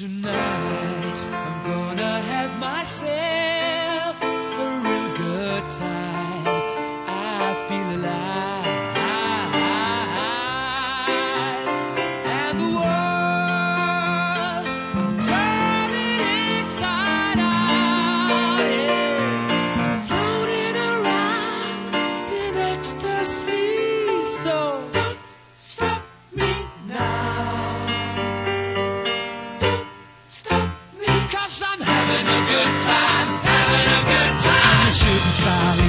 Tonight I'm gonna have myself shooting star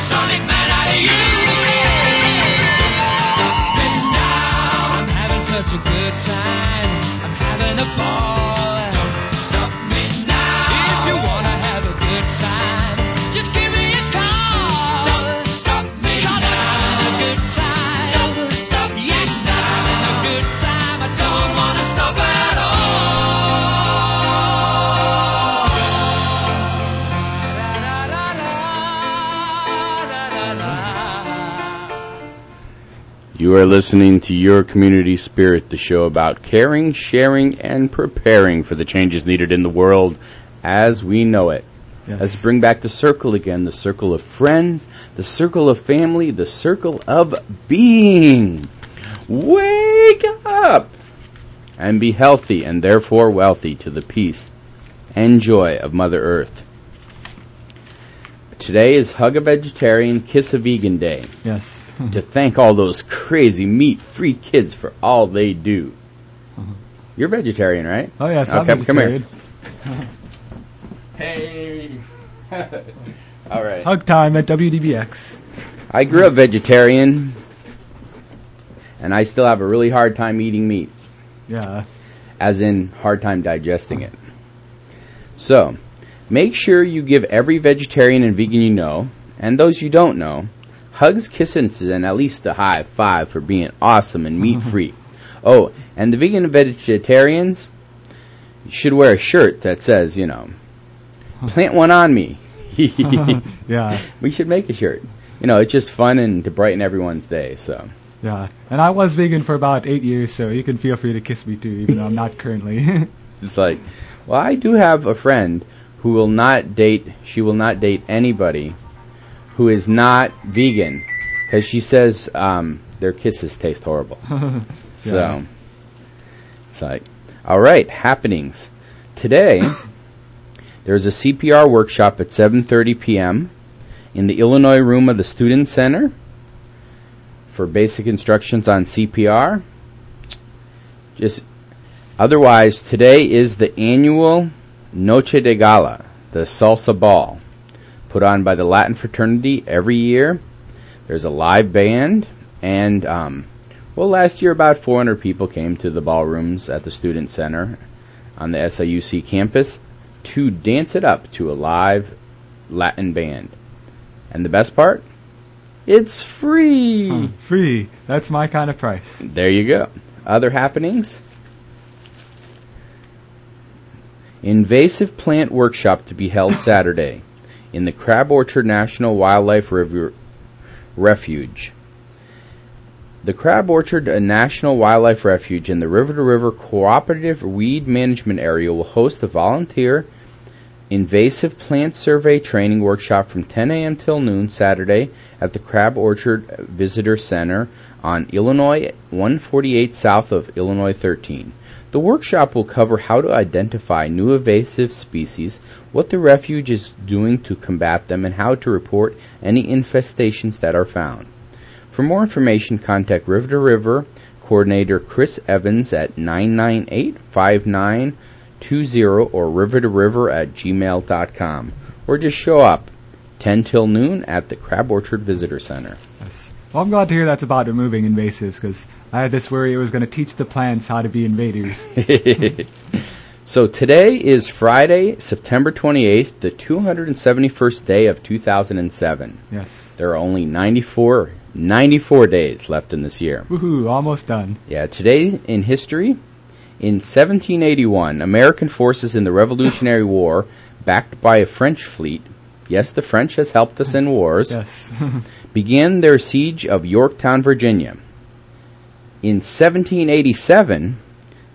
Supersonic man are listening to Your Community Spirit, the show about caring, sharing, and preparing for the changes needed in the world as we know it. Let's bring back the circle again the circle of friends, the circle of family, the circle of being. Wake up and be healthy and therefore wealthy to the peace and joy of Mother Earth. Today is Hug a Vegetarian, Kiss a Vegan Day Yes. to thank all those crazy meat-free kids for all they do. You're vegetarian, right? Oh yes. I'm Okay, come here. Hey. all right. Hug time at WDBX. I grew up vegetarian, and I still have a really hard time eating meat, Yeah. as in hard time digesting it. So, make sure you give every vegetarian and vegan you know, and those you don't know, hugs, kisses, and at least a high five for being awesome and meat free. oh, and the vegan and vegetarians, should wear a shirt that says, you know, plant one on me. yeah. We should make a shirt. You know, it's just fun and to brighten everyone's day. So, Yeah. And I was vegan for about eight years, so you can feel free to kiss me too, even though I'm not currently. It's like, well, I do have a friend who will not date. She will not date anybody who is not vegan because she says um, their kisses taste horrible. So it's like, all right, happenings today. There's a CPR workshop at 7:30 p.m. in the Illinois room of the Student Center for basic instructions on CPR. Just otherwise, today is the annual Noche de Gala, the salsa ball, put on by the Latin fraternity every year. There's a live band, and um, well, last year about 400 people came to the ballrooms at the Student Center on the SIUC campus to dance it up to a live Latin band. And the best part? It's free. Hmm, free. That's my kind of price. There you go. Other happenings? Invasive plant workshop to be held Saturday in the Crab Orchard National Wildlife River Refuge. The Crab Orchard a National Wildlife Refuge in the River to River Cooperative Weed Management Area will host a volunteer invasive plant survey training workshop from 10 a.m. till noon Saturday at the Crab Orchard Visitor Center on Illinois 148 south of Illinois 13. The workshop will cover how to identify new invasive species, what the refuge is doing to combat them, and how to report any infestations that are found. For more information, contact River to River coordinator Chris Evans at 998 5920 or river to river at gmail.com. Or just show up 10 till noon at the Crab Orchard Visitor Center. Yes. Well, I'm glad to hear that's about removing invasives because I had this worry it was going to teach the plants how to be invaders. so today is Friday, September 28th, the 271st day of 2007. Yes. There are only 94 94 days left in this year. Woohoo, almost done. Yeah, today in history, in 1781, American forces in the Revolutionary War, backed by a French fleet, yes, the French has helped us in wars, Yes. began their siege of Yorktown, Virginia. In 1787,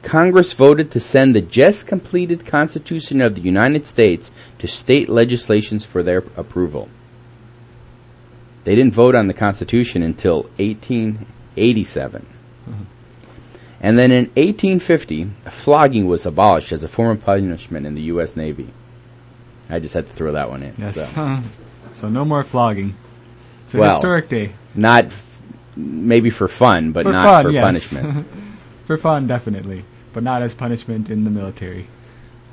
Congress voted to send the just completed Constitution of the United States to state legislations for their approval. They didn't vote on the Constitution until 1887. Mm-hmm. And then in 1850, flogging was abolished as a form of punishment in the U.S. Navy. I just had to throw that one in. yes. So. So. no more flogging. It's a Well, historic day. Not f- maybe for fun, but for not fun, for yes. punishment. for fun, definitely, but not as punishment in the military.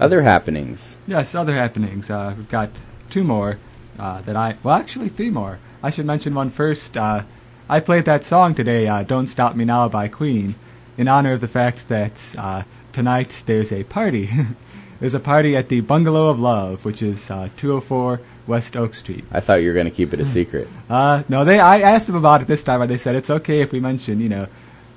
Other happenings. Yes, other happenings. Uh, we've got two more uh, that I. Well, actually, three more. I should mention one first. Uh, I played that song today, uh, "Don't Stop Me Now" by Queen, in honor of the fact that uh, tonight there's a party. there's a party at the Bungalow of Love, which is uh, 204 West Oak Street. I thought you were going to keep it a secret. Uh, no, they. I asked them about it this time, and they said it's okay if we mention. You know,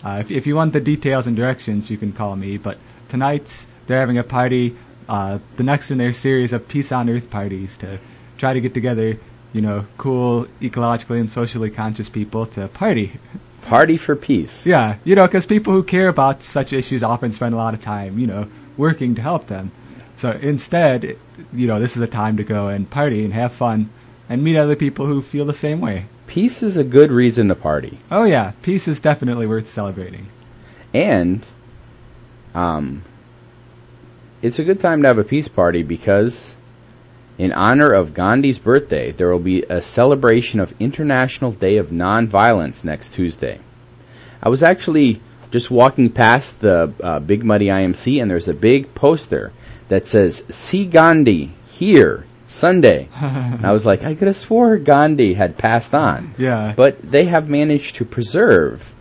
uh, if if you want the details and directions, you can call me. But tonight they're having a party, uh, the next in their series of Peace on Earth parties to try to get together. You know, cool, ecologically and socially conscious people to party. Party for peace. Yeah, you know, because people who care about such issues often spend a lot of time, you know, working to help them. So instead, you know, this is a time to go and party and have fun and meet other people who feel the same way. Peace is a good reason to party. Oh yeah, peace is definitely worth celebrating. And um, it's a good time to have a peace party because, in honor of Gandhi's birthday, there will be a celebration of International Day of Nonviolence next Tuesday. I was actually just walking past the uh, Big Muddy IMC, and there's a big poster that says "See Gandhi here Sunday." and I was like, I could have swore Gandhi had passed on, yeah. but they have managed to preserve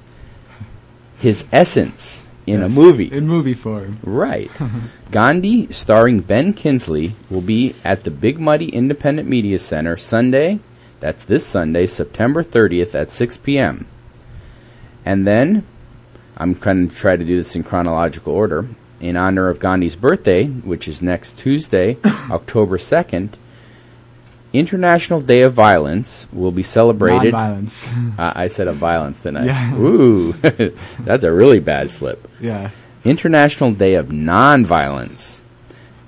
his essence in a movie. In movie form. Right. Gandhi, starring Ben Kingsley, will be at the Big Muddy Independent Media Center Sunday. That's this Sunday, September 30th at 6 p.m. And then, I'm going to try to do this in chronological order. In honor of Gandhi's birthday, which is next Tuesday, October 2nd, International Day of Violence will be celebrated. Non-violence. Uh, I said of violence tonight. Yeah. Ooh, that's a really bad slip. yeah. International Day of Nonviolence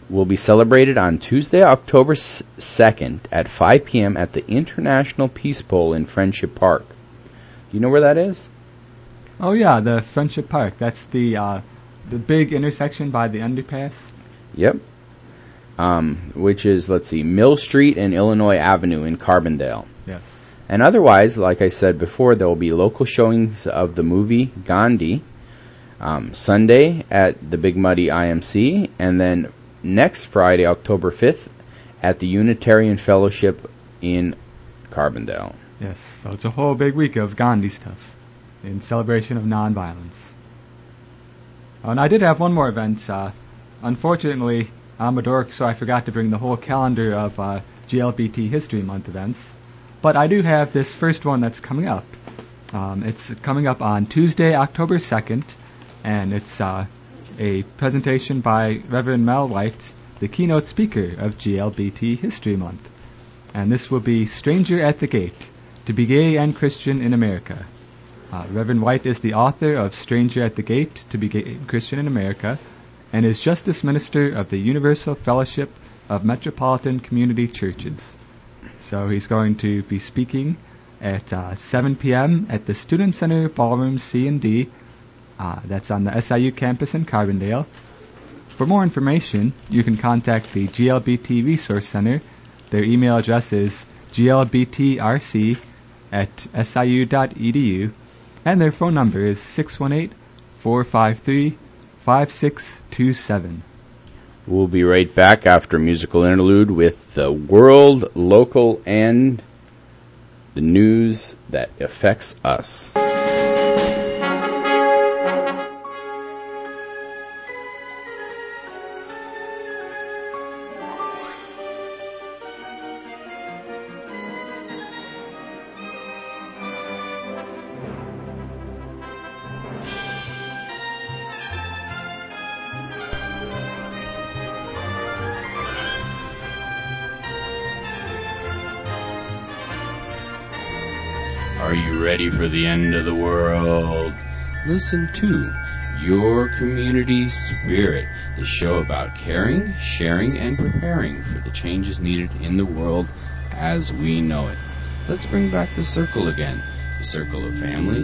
will be celebrated on Tuesday, October s- 2nd at 5 p.m. at the International Peace Bowl in Friendship Park. Do you know where that is? Oh yeah, the Friendship Park. That's the uh, the big intersection by the underpass. Yep. Um, which is, let's see, Mill Street and Illinois Avenue in Carbondale. Yes. And otherwise, like I said before, there will be local showings of the movie Gandhi um, Sunday at the Big Muddy IMC, and then next Friday, October 5th, at the Unitarian Fellowship in Carbondale. Yes, so it's a whole big week of Gandhi stuff in celebration of nonviolence. And I did have one more event. Uh, unfortunately, I'm a dork, so I forgot to bring the whole calendar of uh, GLBT History Month events. But I do have this first one that's coming up. Um, it's coming up on Tuesday, October 2nd, and it's uh, a presentation by Reverend Mel White, the keynote speaker of GLBT History Month. And this will be Stranger at the Gate To Be Gay and Christian in America. Uh, Reverend White is the author of Stranger at the Gate To Be Christian in America and is Justice Minister of the Universal Fellowship of Metropolitan Community Churches. So he's going to be speaking at uh, 7 p.m. at the Student Center Ballroom C and D. Uh, that's on the SIU campus in Carbondale. For more information, you can contact the GLBT Resource Center. Their email address is glbtrc at siu.edu, and their phone number is 618 453 5627. We'll be right back after a musical interlude with the world, local, and the news that affects us. Ready for the end of the world? Listen to Your Community Spirit, the show about caring, sharing, and preparing for the changes needed in the world as we know it. Let's bring back the circle again the circle of family,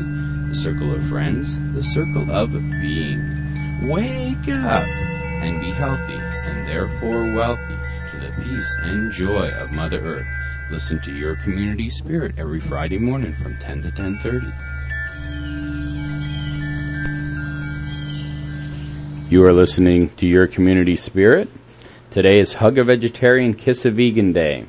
the circle of friends, the circle of being. Wake up and be healthy and therefore wealthy to the peace and joy of Mother Earth. Listen to your community spirit every Friday morning from 10 to 10:30. You are listening to your community spirit. Today is Hug a Vegetarian, Kiss a Vegan Day.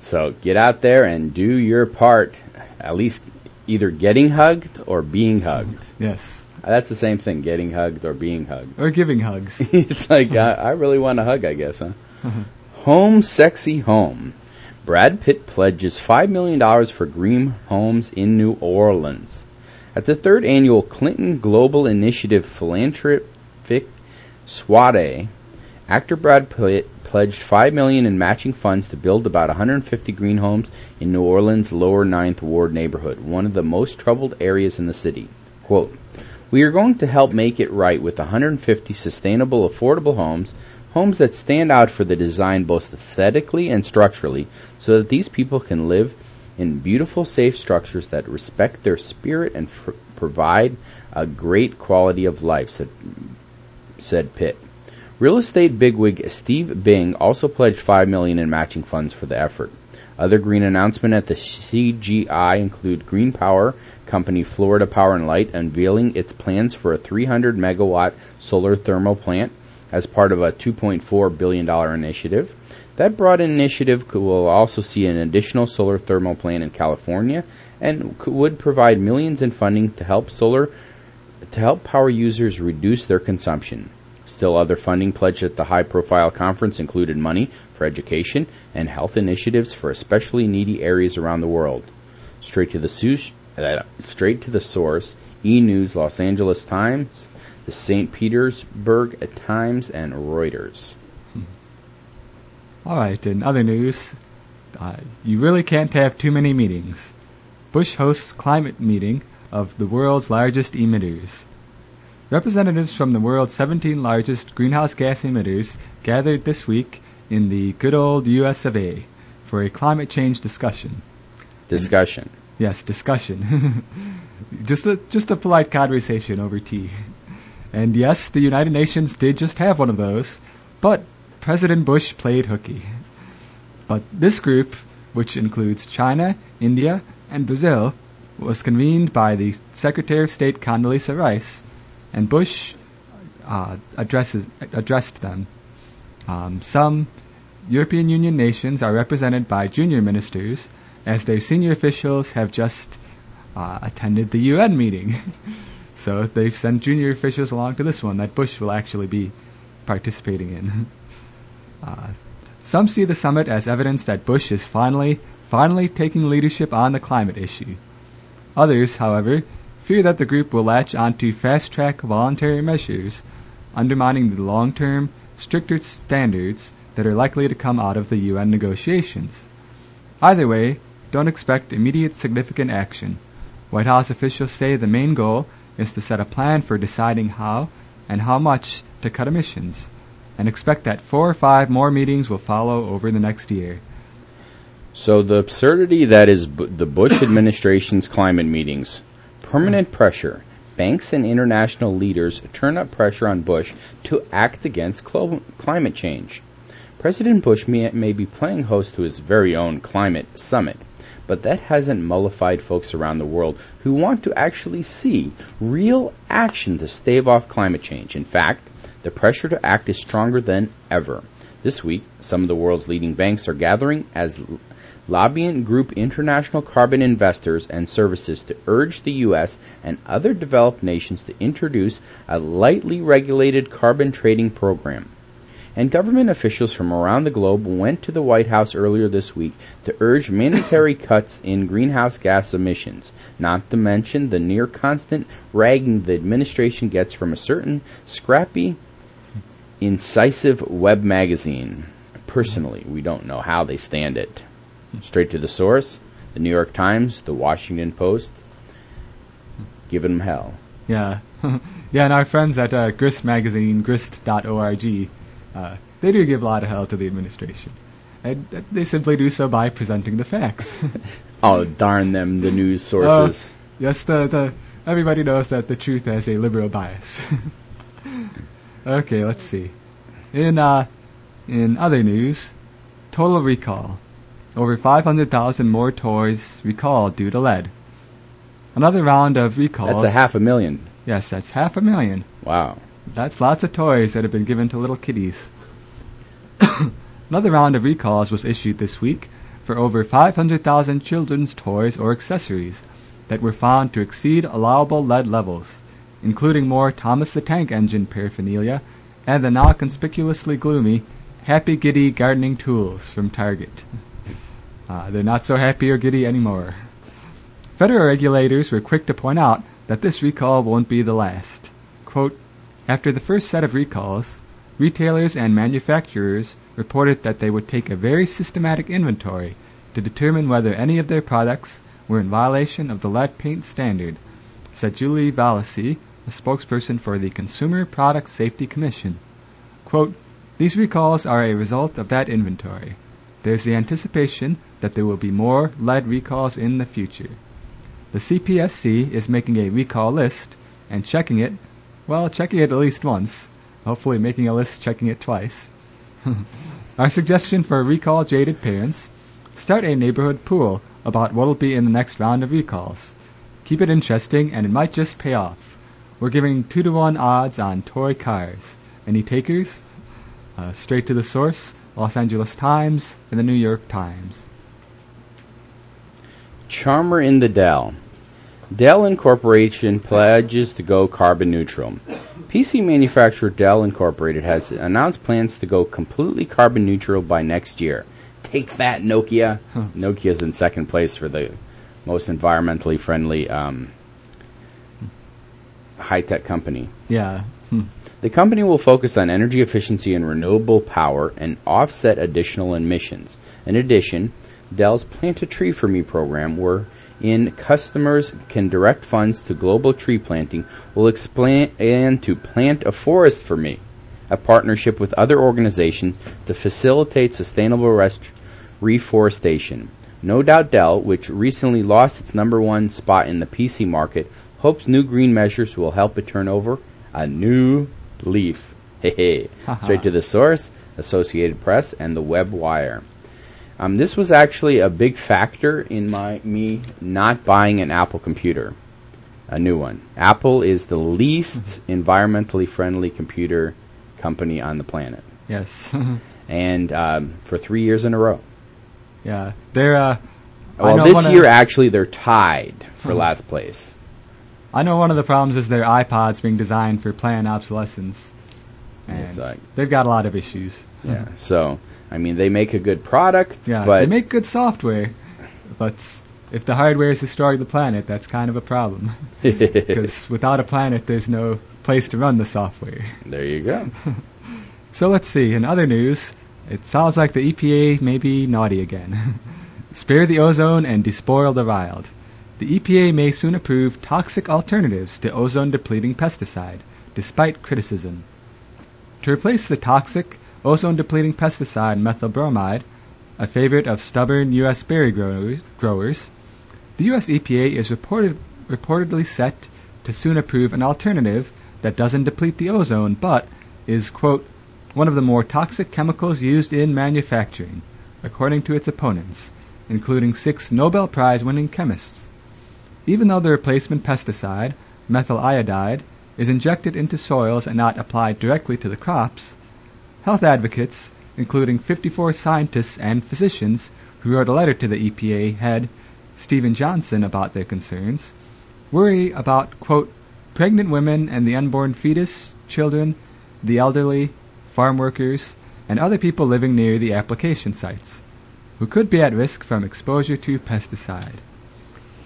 So get out there and do your part. At least either getting hugged or being hugged. Yes. That's the same thing, getting hugged or being hugged. Or giving hugs. it's like, I, I really want a hug, I guess, huh? Uh-huh. Home Sexy Home. Brad Pitt pledges $5 million for green homes in New Orleans. At the third annual Clinton Global Initiative Philanthropic Soiree, actor Brad Pitt pledged 5 million in matching funds to build about 150 green homes in New Orleans' lower Ninth Ward neighborhood, one of the most troubled areas in the city. Quote, we are going to help make it right with 150 sustainable, affordable homes homes that stand out for the design both aesthetically and structurally, so that these people can live in beautiful, safe structures that respect their spirit and f- provide a great quality of life, said, said Pitt. Real estate bigwig Steve Bing also pledged 5 million in matching funds for the effort. Other green announcements at the CGI include Green Power company Florida Power and Light unveiling its plans for a 300 megawatt solar thermal plant as part of a $2.4 billion initiative. That broad initiative will also see an additional solar thermal plant in California and would provide millions in funding to help solar to help power users reduce their consumption. Still, other funding pledged at the high profile conference included money for education and health initiatives for especially needy areas around the world. Straight to the, su- uh, straight to the source, E! News, Los Angeles Times, the St. Petersburg Times, and Reuters. All right, in other news, uh, you really can't have too many meetings. Bush hosts climate meeting of the world's largest emitters. Representatives from the world's 17 largest greenhouse gas emitters gathered this week in the good old US of A for a climate change discussion. Discussion. Yes, discussion. just a just a polite conversation over tea. And yes, the United Nations did just have one of those, but President Bush played hooky. But this group which includes China, India, and Brazil, was convened by the Secretary of State Condoleezza Rice, and Bush uh, addresses, addressed them. Um, some European Union nations are represented by junior ministers, as their senior officials have just uh, attended the UN meeting. so they've sent junior officials along to this one that Bush will actually be participating in. Uh, some see the summit as evidence that Bush is finally, finally taking leadership on the climate issue. Others, however, fear that the group will latch onto fast-track voluntary measures, undermining the long-term, stricter standards that are likely to come out of the UN negotiations. Either way, don't expect immediate significant action. White House officials say the main goal is to set a plan for deciding how and how much to cut emissions, and expect that four or five more meetings will follow over the next year. So the absurdity that is the Bush administration's climate meetings, permanent pressure, banks and international leaders turn up pressure on Bush to act against climate change. President Bush may, may be playing host to his very own climate summit, but that hasn't mollified folks around the world who want to actually see real action to stave off climate change. In fact, the pressure to act is stronger than ever. This week, some of the world's leading banks are gathering as lobbying group international carbon investors and services to urge the U.S. and other developed nations to introduce a lightly regulated carbon trading program and government officials from around the globe went to the White House earlier this week to urge mandatory cuts in greenhouse gas emissions, not to mention the near constant ragging the administration gets from a certain scrappy, incisive web magazine. Personally, we don't know how they stand it. Straight to the source, the New York Times, the Washington Post, giving them hell. Yeah. yeah, and our friends at uh, Grist Magazine, grist.org, uh, they do give a lot of hell to the administration. And they simply do so by presenting the facts. oh, darn them, the news sources. Uh, yes, the, the everybody knows that the truth has a liberal bias. okay, let's see. In uh, in other news, total recall. Over 500,000 more toys recalled due to lead. Another round of recalls. That's a half a million. Yes, that's half a million. Wow. That's lots of toys that have been given to little kiddies. Another round of recalls was issued this week for over 500,000 children's toys or accessories that were found to exceed allowable lead levels, including more Thomas the Tank Engine paraphernalia and the now conspicuously gloomy Happy Giddy gardening tools from Target. Uh, they're not so happy or giddy anymore. Federal regulators were quick to point out that this recall won't be the last. Quote, after the first set of recalls, retailers and manufacturers reported that they would take a very systematic inventory to determine whether any of their products were in violation of the lead paint standard, said Julie Vallese, a spokesperson for the Consumer Product Safety Commission. Quote, These recalls are a result of that inventory. There's the anticipation that there will be more lead recalls in the future. The CPSC is making a recall list and checking it well, checking it at least once. Hopefully making a list, checking it twice. Our suggestion for recall jaded parents, start a neighborhood pool about what'll be in the next round of recalls. Keep it interesting and it might just pay off. We're giving 2 to 1 odds on toy cars. Any takers? Uh, straight to the source, Los Angeles Times and the New York Times. Charmer in the Dell. Dell Incorporation pledges to go carbon neutral. PC manufacturer Dell Incorporated has announced plans to go completely carbon neutral by next year. Take that, Nokia. Huh. Nokia's in second place for the most environmentally friendly um, high tech company. Yeah. The company will focus on energy efficiency and renewable power and offset additional emissions. In addition, Dell's Plant a Tree for Me program, where in customers can direct funds to global tree planting will expand to Plant a Forest for Me, a partnership with other organizations to facilitate sustainable rest- reforestation. No Doubt Dell, which recently lost its number one spot in the PC market, hopes new green measures will help it turn over a new leaf. Hey, hey. Straight to the source, Associated Press, and the Web Wire. Um, this was actually a big factor in my me not buying an Apple computer, a new one. Apple is the least environmentally friendly computer company on the planet, Yes. and um, for three years in a row. yeah. They're. Uh, Well, this year actually they're tied for Mhm. last place. I know one of the problems is their iPods being designed for planned obsolescence. And It's like- they've got a lot of issues. Yeah. So I mean, they make a good product, Yeah, but they make good software, but if the hardware is destroying the planet, that's kind of a problem. Because without a planet, there's no place to run the software. there you go. So let's see. In other news, it sounds like the EPA may be naughty again. Spare the ozone and despoil the wild. The EPA may soon approve toxic alternatives to ozone depleting pesticide, despite criticism. To replace the toxic ozone depleting pesticide methyl bromide, a favorite of stubborn U.S. berry growers, growers the U.S. EPA is reported, reportedly set to soon approve an alternative that doesn't deplete the ozone but is, quote, one of the more toxic chemicals used in manufacturing, according to its opponents, including six Nobel Prize winning chemists. Even though the replacement pesticide, methyl iodide, is injected into soils and not applied directly to the crops, health advocates, including 54 scientists and physicians who wrote a letter to the EPA head, Stephen Johnson, about their concerns, worry about, quote, pregnant women and the unborn fetus, children, the elderly, farm workers, and other people living near the application sites, who could be at risk from exposure to pesticide.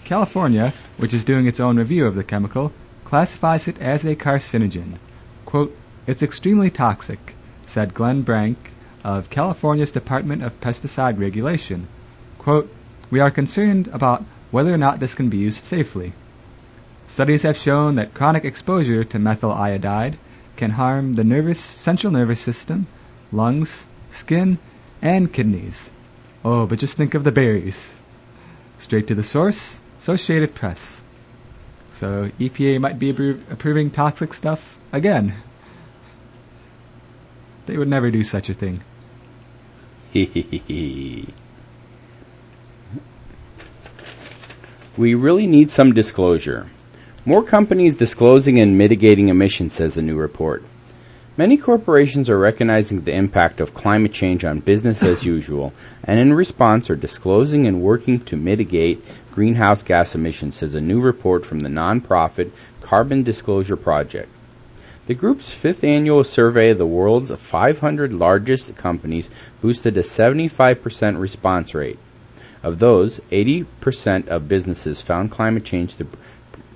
California, which is doing its own review of the chemical, classifies it as a carcinogen. Quote, it's extremely toxic, said Glenn Brank of California's Department of Pesticide Regulation. Quote, we are concerned about whether or not this can be used safely. Studies have shown that chronic exposure to methyl iodide can harm the nervous central nervous system, lungs, skin, and kidneys. Oh, but just think of the berries. Straight to the source, Associated Press. So EPA might be appro- approving toxic stuff again. They would never do such a thing. we really need some disclosure. More companies disclosing and mitigating emissions, says a new report. Many corporations are recognizing the impact of climate change on business as usual, and in response are disclosing and working to mitigate greenhouse gas emissions, says a new report from the nonprofit Carbon Disclosure Project. The group's fifth annual survey of the world's 500 largest companies boosted a 75% response rate. Of those, 80% of businesses found climate change to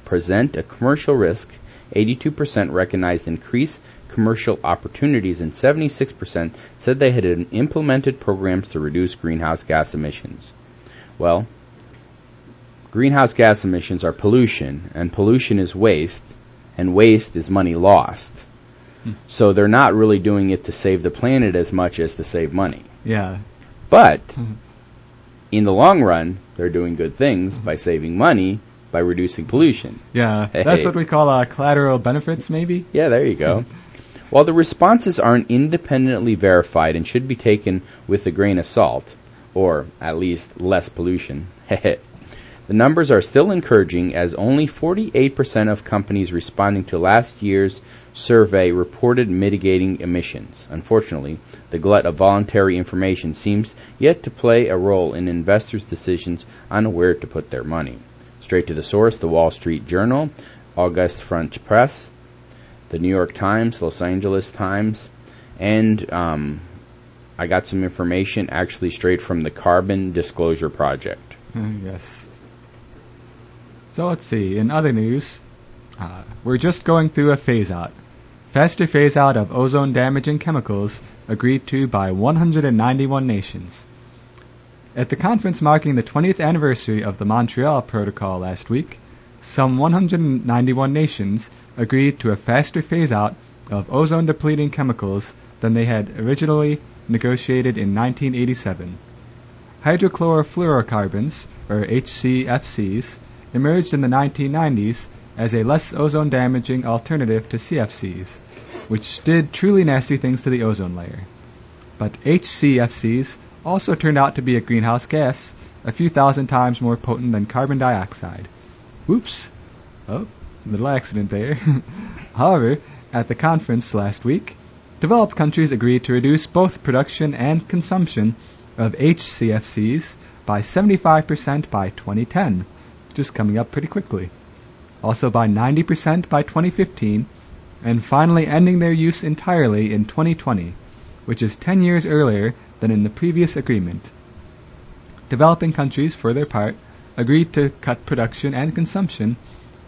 present a commercial risk, 82% recognized increased commercial opportunities, and 76% said they had implemented programs to reduce greenhouse gas emissions. Well, greenhouse gas emissions are pollution, and pollution is waste, and waste is money lost. Hmm. So they're not really doing it to save the planet as much as to save money. Yeah. But Mhm. in the long run, they're doing good things by saving money by reducing pollution. Yeah. Hey. That's what we call uh, collateral benefits, maybe? Yeah, there you go. While the responses aren't independently verified and should be taken with a grain of salt, or at least less pollution, the numbers are still encouraging as only 48% of companies responding to last year's survey reported mitigating emissions. Unfortunately, the glut of voluntary information seems yet to play a role in investors' decisions on where to put their money. Straight to the source, the Wall Street Journal, Agence France Presse, the New York Times, Los Angeles Times, and um, I got some information actually straight from the Carbon Disclosure Project. yes. So let's see. In other news, uh, we're just going through a phase out. Faster phase out of ozone damaging chemicals agreed to by 191 nations. At the conference marking the 20th anniversary of the Montreal Protocol last week, some 191 nations agreed to a faster phase out of ozone depleting chemicals than they had originally negotiated in 1987. Hydrochlorofluorocarbons, or HCFCs, emerged in the 1990s as a less ozone damaging alternative to CFCs, which did truly nasty things to the ozone layer. But HCFCs also turned out to be a greenhouse gas a few thousand times more potent than carbon dioxide. Whoops. Oh, little accident there. However, at the conference last week, developed countries agreed to reduce both production and consumption of HCFCs by 75% by 2010, which is coming up pretty quickly. Also by 90% by 2015, and finally ending their use entirely in 2020, which is 10 years earlier than in the previous agreement. Developing countries, for their part, agreed to cut production and consumption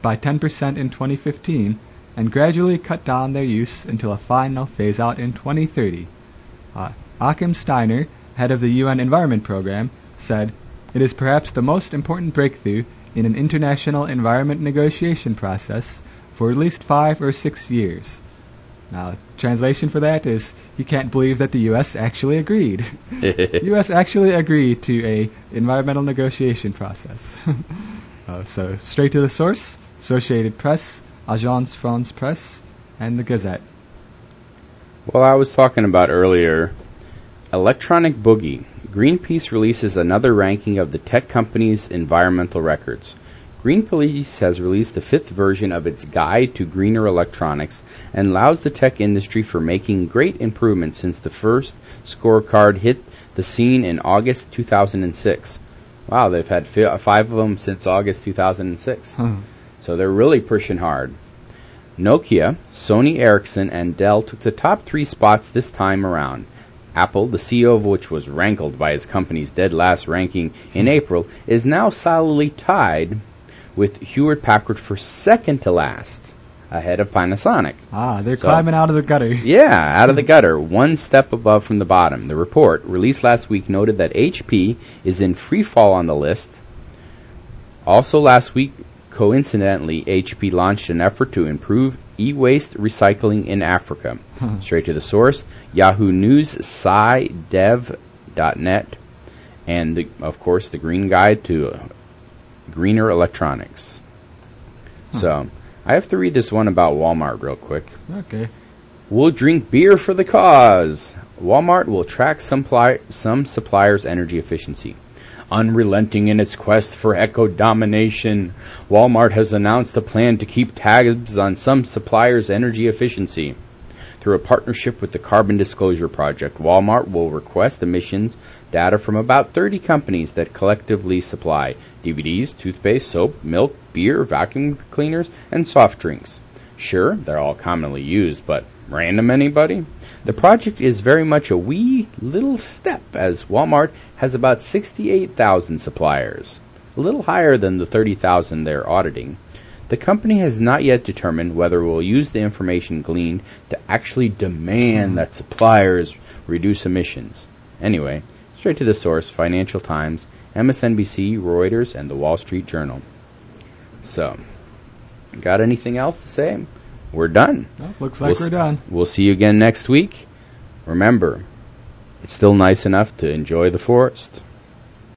by 10% in 2015 and gradually cut down their use until a final phase out in 2030. Uh, Achim Steiner, head of the UN Environment Program, said, It is perhaps the most important breakthrough in an international environment negotiation process for at least five or six years. Now, translation for that is you can't believe that the U.S. actually agreed. U.S. actually agreed to a environmental negotiation process. uh, so straight to the source: Associated Press, Agence France Presse, and the Gazette. Well, I was talking about earlier, electronic boogie. Greenpeace releases another ranking of the tech company's environmental records. Greenpeace has released the fifth version of its Guide to Greener Electronics and lauds the tech industry for making great improvements since the first scorecard hit the scene in August 2006. Wow, they've had five of them since August 2006. So they're really pushing hard. Nokia, Sony Ericsson, and Dell took the top three spots this time around. Apple, the CEO of which was rankled by his company's dead last ranking in April, is now solidly tied with Hewlett Packard for second to last, ahead of Panasonic. Ah, they're so, climbing out of the gutter. Yeah, out of the gutter, one step above from the bottom. The report, released last week, noted that HP is in free fall on the list. Also last week, coincidentally, HP launched an effort to improve e-waste recycling in Africa. Hmm. Straight to the source, Yahoo News, SciDev.net, and the, of course the Green Guide to Greener Electronics. Huh. So, I have to read this one about Walmart real quick. Okay. We'll drink beer for the cause. Walmart will track some, pli- some suppliers' energy efficiency. Unrelenting in its quest for eco domination, Walmart has announced a plan to keep tabs on some suppliers' energy efficiency. Through a partnership with the Carbon Disclosure Project, Walmart will request emissions data from about 30 companies that collectively supply DVDs, toothpaste, soap, milk, beer, vacuum cleaners, and soft drinks. Sure, they're all commonly used, but random anybody? The project is very much a wee little step as Walmart has about 68,000 suppliers, a little higher than the 30,000 they're auditing. The company has not yet determined whether it will use the information gleaned to actually demand that suppliers reduce emissions. Anyway, straight to the source Financial Times, MSNBC, Reuters, and the Wall Street Journal. So, got anything else to say? We're done. Well, looks like we'll we're done. We'll see you again next week. Remember, it's still nice enough to enjoy the forest.